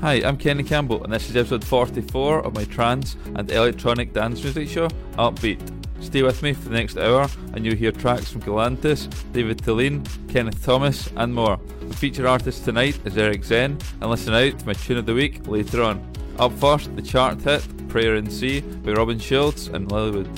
Hi, I'm Kenny Campbell, and this is episode 44 of my trance and electronic dance music show, Upbeat. Stay with me for the next hour, and you'll hear tracks from Galantis, David Tallene, Kenneth Thomas, and more. The feature artist tonight is Eric Zen, and listen out to my tune of the week later on. Up first, the chart hit, Prayer in C by Robin Schulz and Lilly Wood.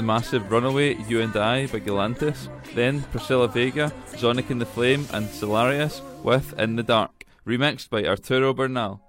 Massive Runaway, You and I by Galantis, then Priscilla Vega, Zonic in the Flame, and Solarius with In the Dark, remixed by Arturo Bernal.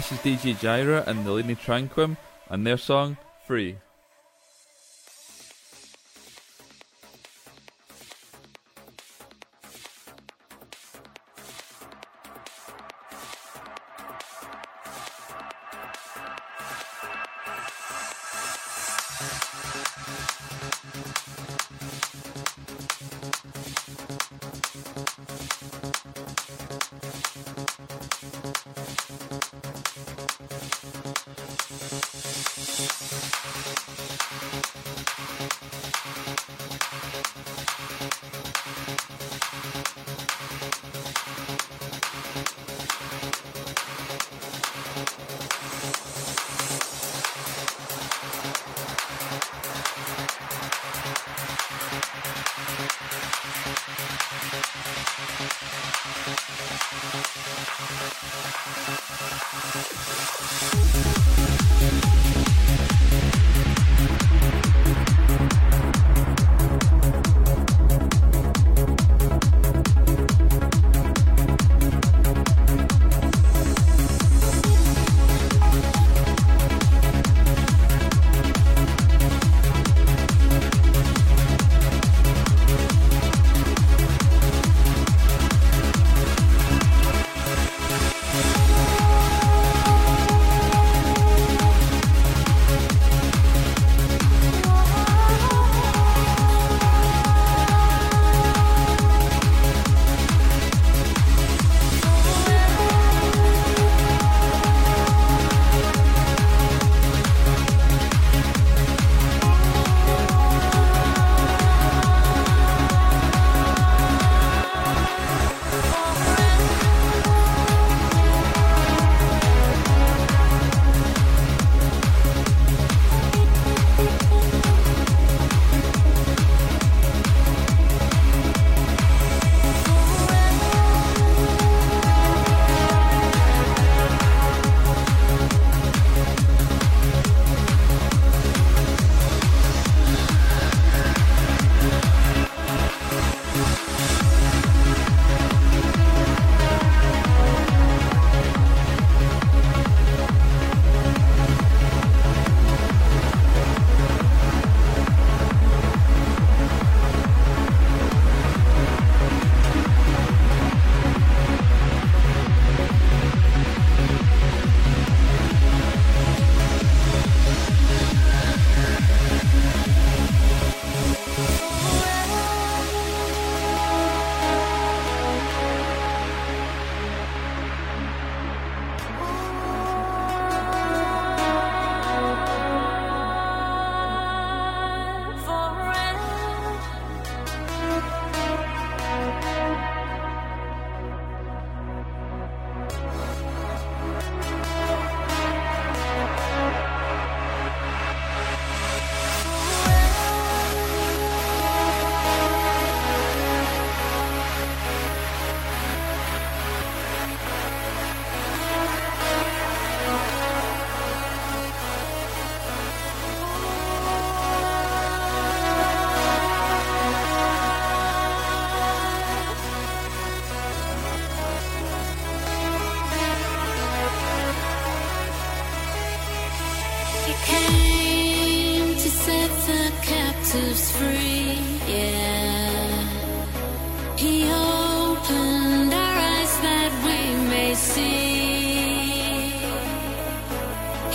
This is DJ Gyra and Nalini Tranquim and their song Free.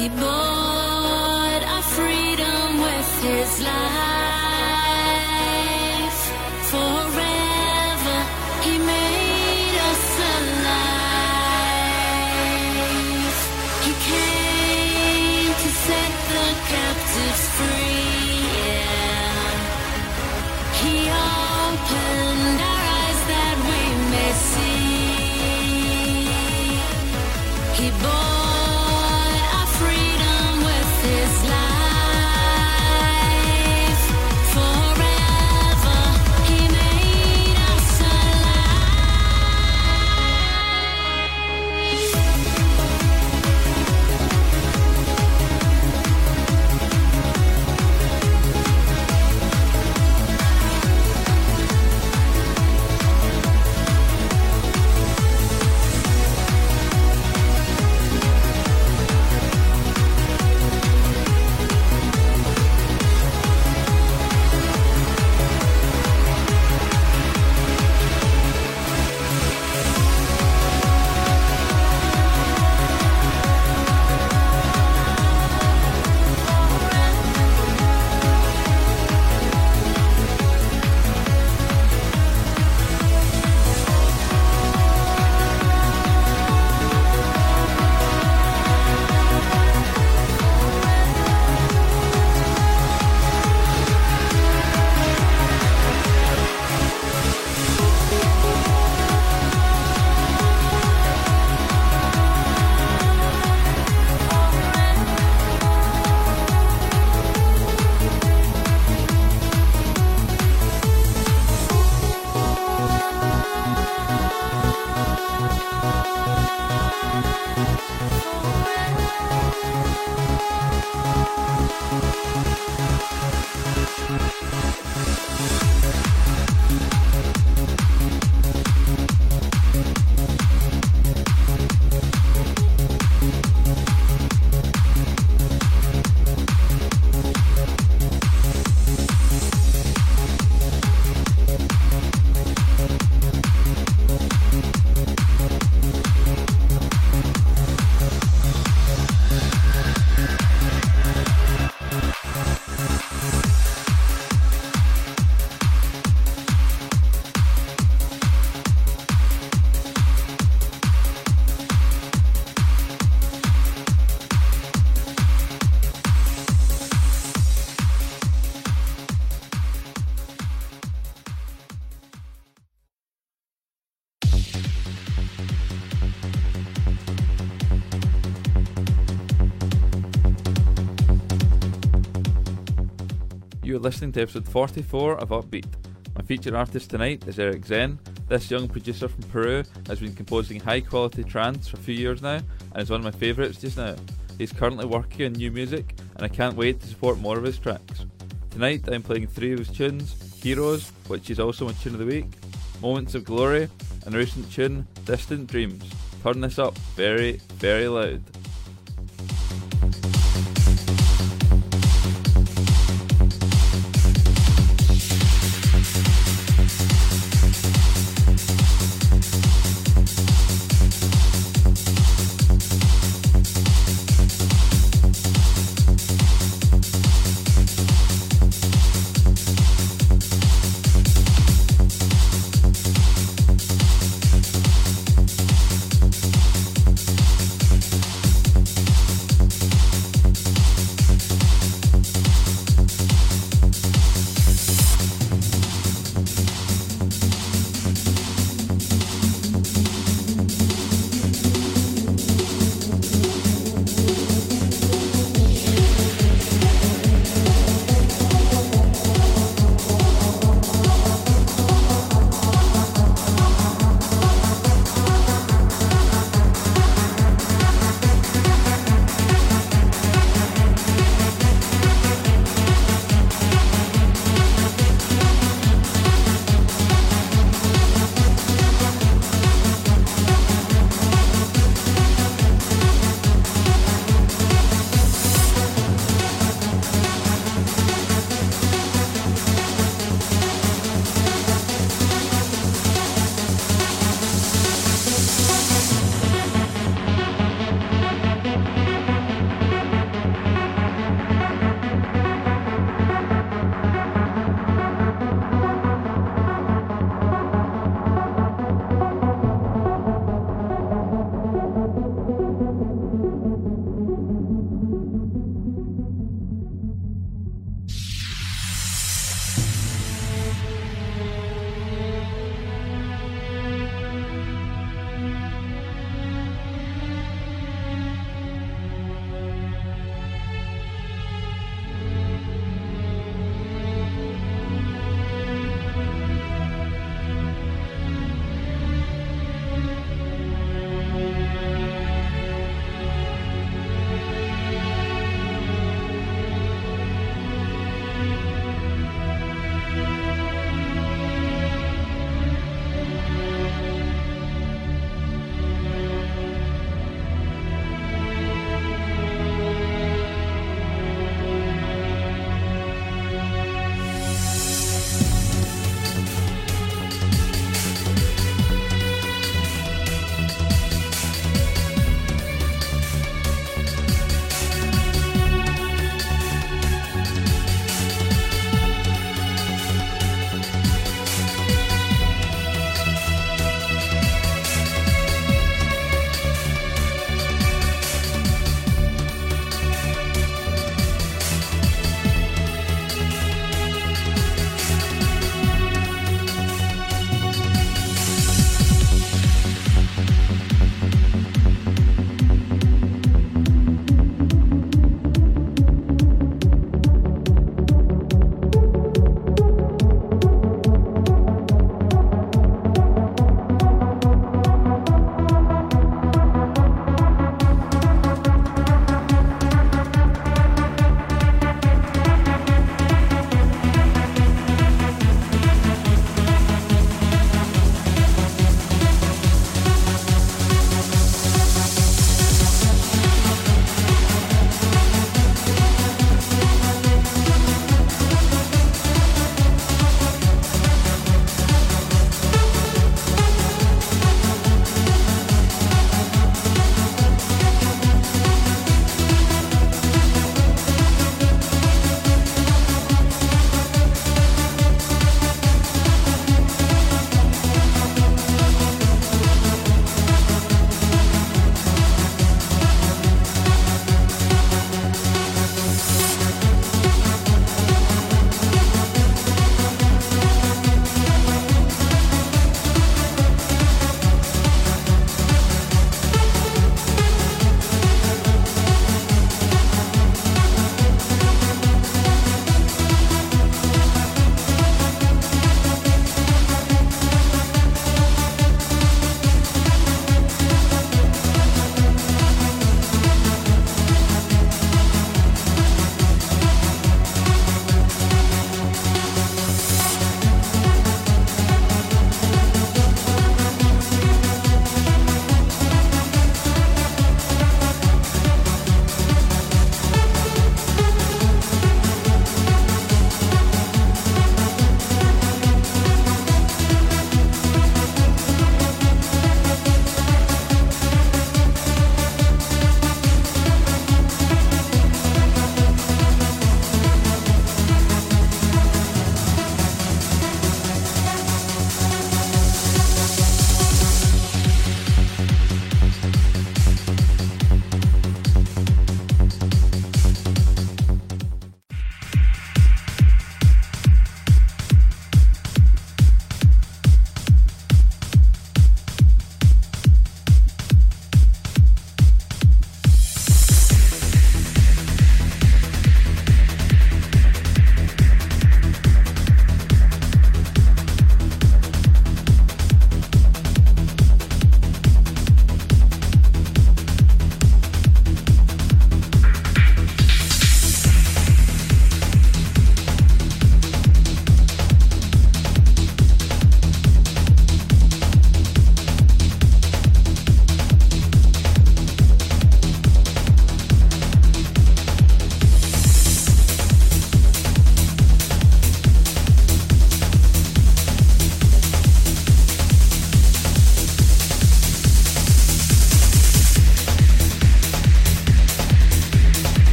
He bought You are listening to episode 44 of Upbeat. My featured artist tonight is Eric Zen. This young producer from Peru has been composing high quality trance for a few years now and is one of my favourites just now. He's currently working on new music and I can't wait to support more of his tracks. Tonight I'm playing three of his tunes Heroes, which is also my tune of the week, Moments of Glory, and a recent tune, Distant Dreams. Turn this up very, very loud.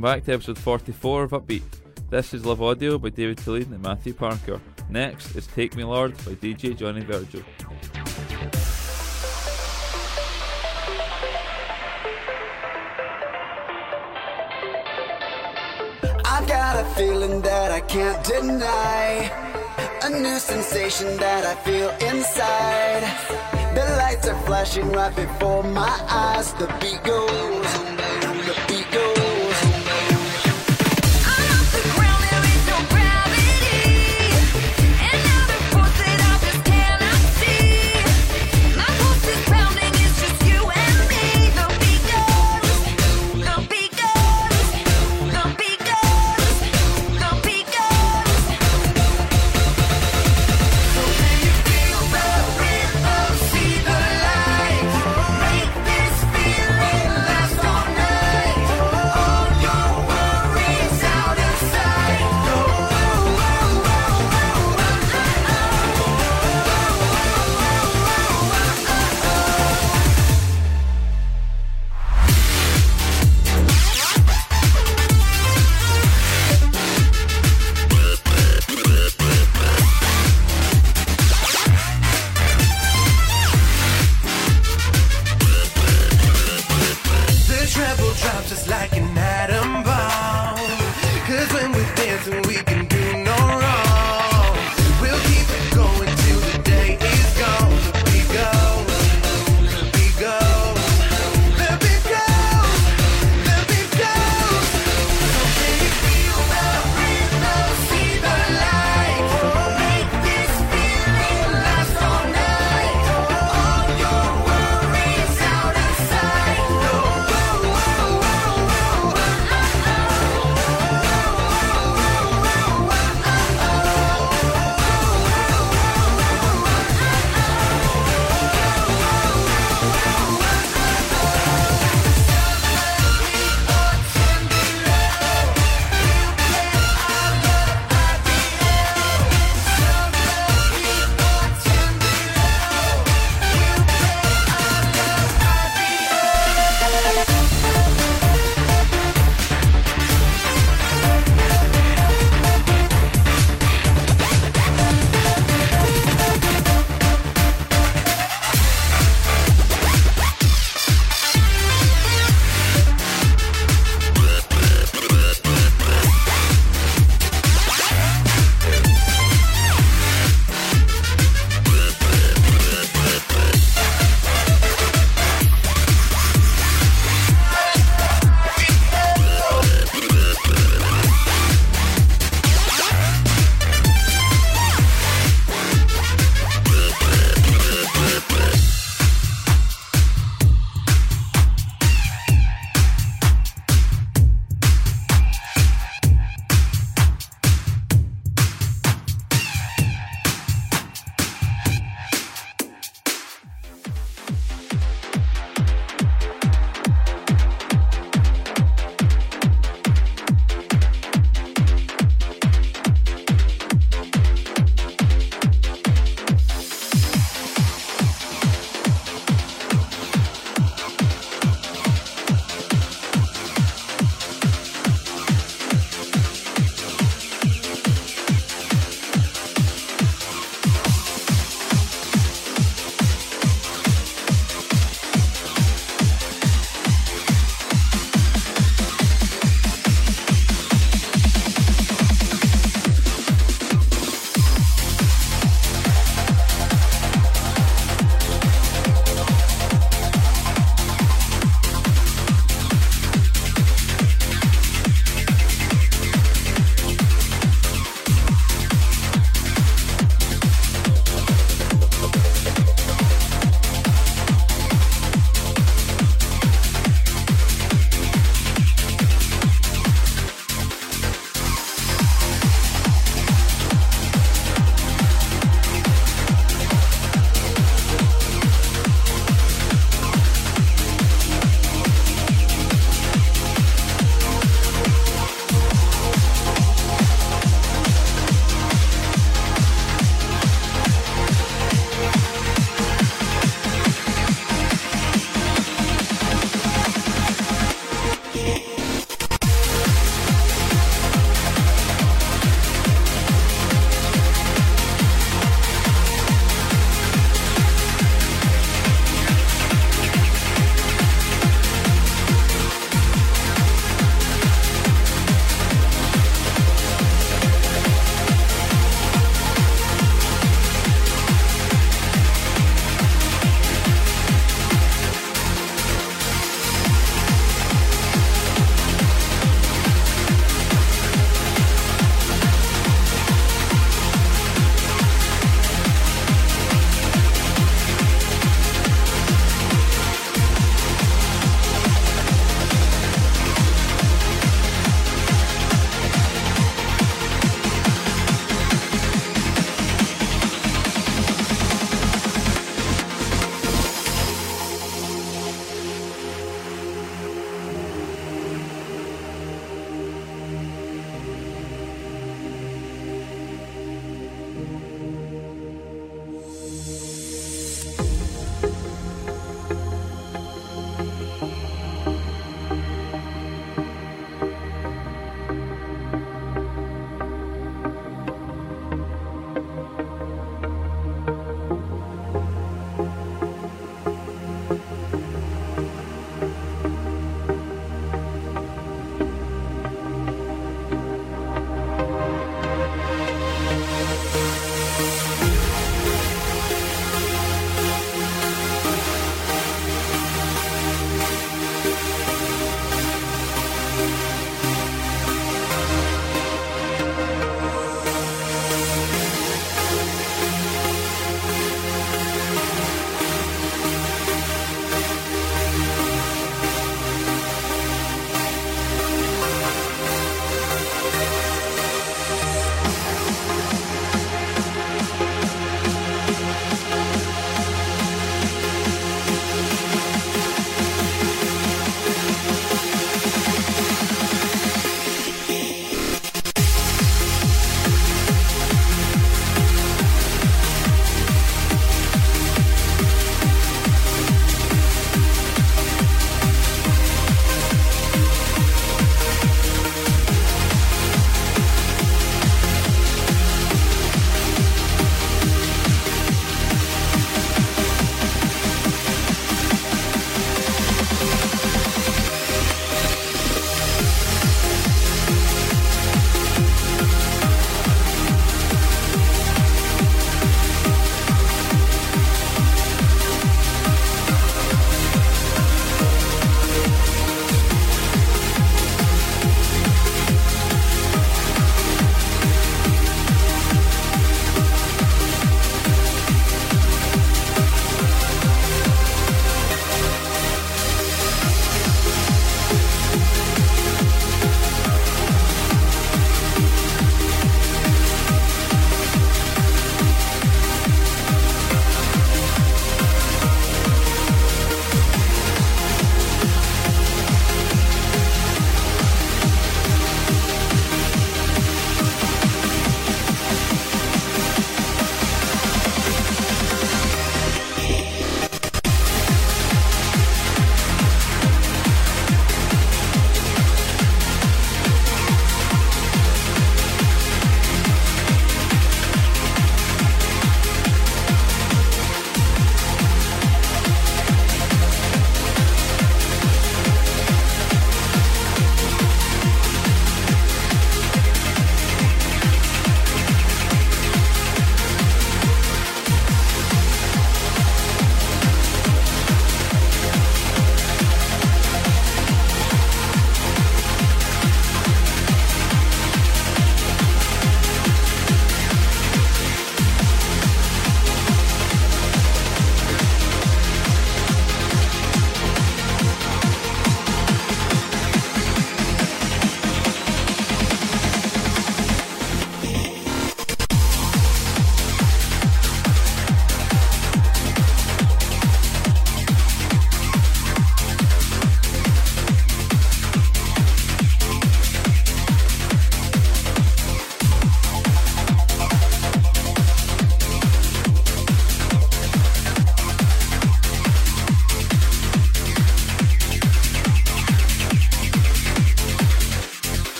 welcome back to episode 44 of Upbeat. This is Love Audio by David Killeen and Matthew Parker. Next is Take Me Lord by DJ Johnny Virgil. I got a feeling that I can't deny, a new sensation that I feel inside. The lights are flashing right before my eyes, the beat goes.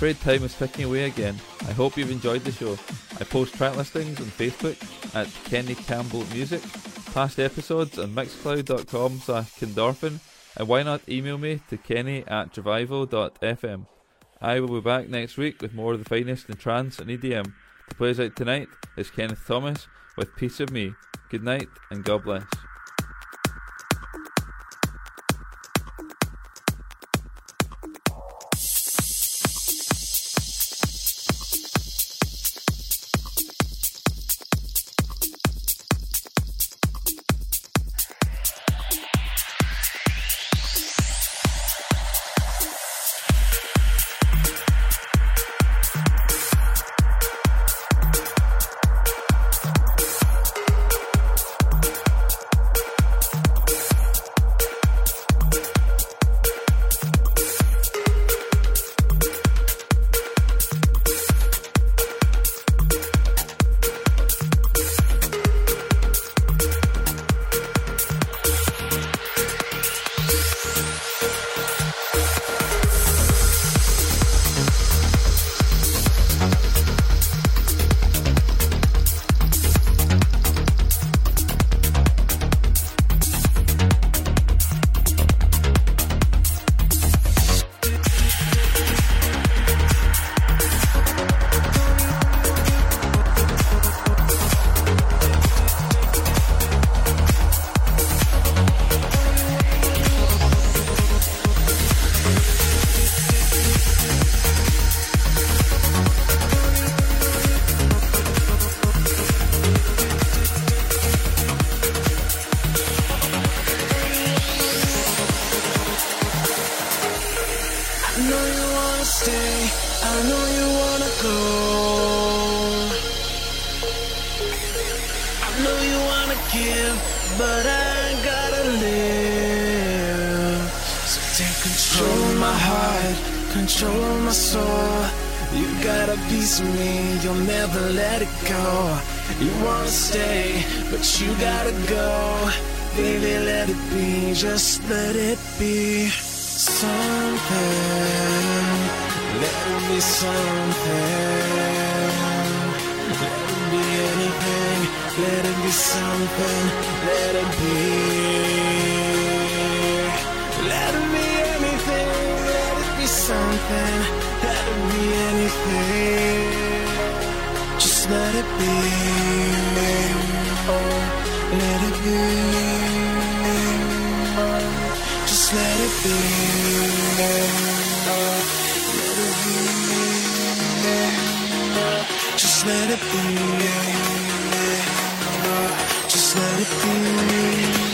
Afraid time is ticking away again. I hope you've enjoyed the show. I post track listings on Facebook at Kenny Campbell Music, past episodes on mixcloud.com slash Kindorphin, and why not email me to kenny at revival.fm. I will be back next week with more of the finest in trance and EDM. To play us out tonight is Kenneth Thomas with Piece of Me. Good night and God bless. Just let it be something. Let it be something. Let it be anything. Let it be something. Let it be. Let it be anything. Let it be something. Let it be anything. Just let it be. Oh, let it be. Just let it be. Just let it be. Just let it be.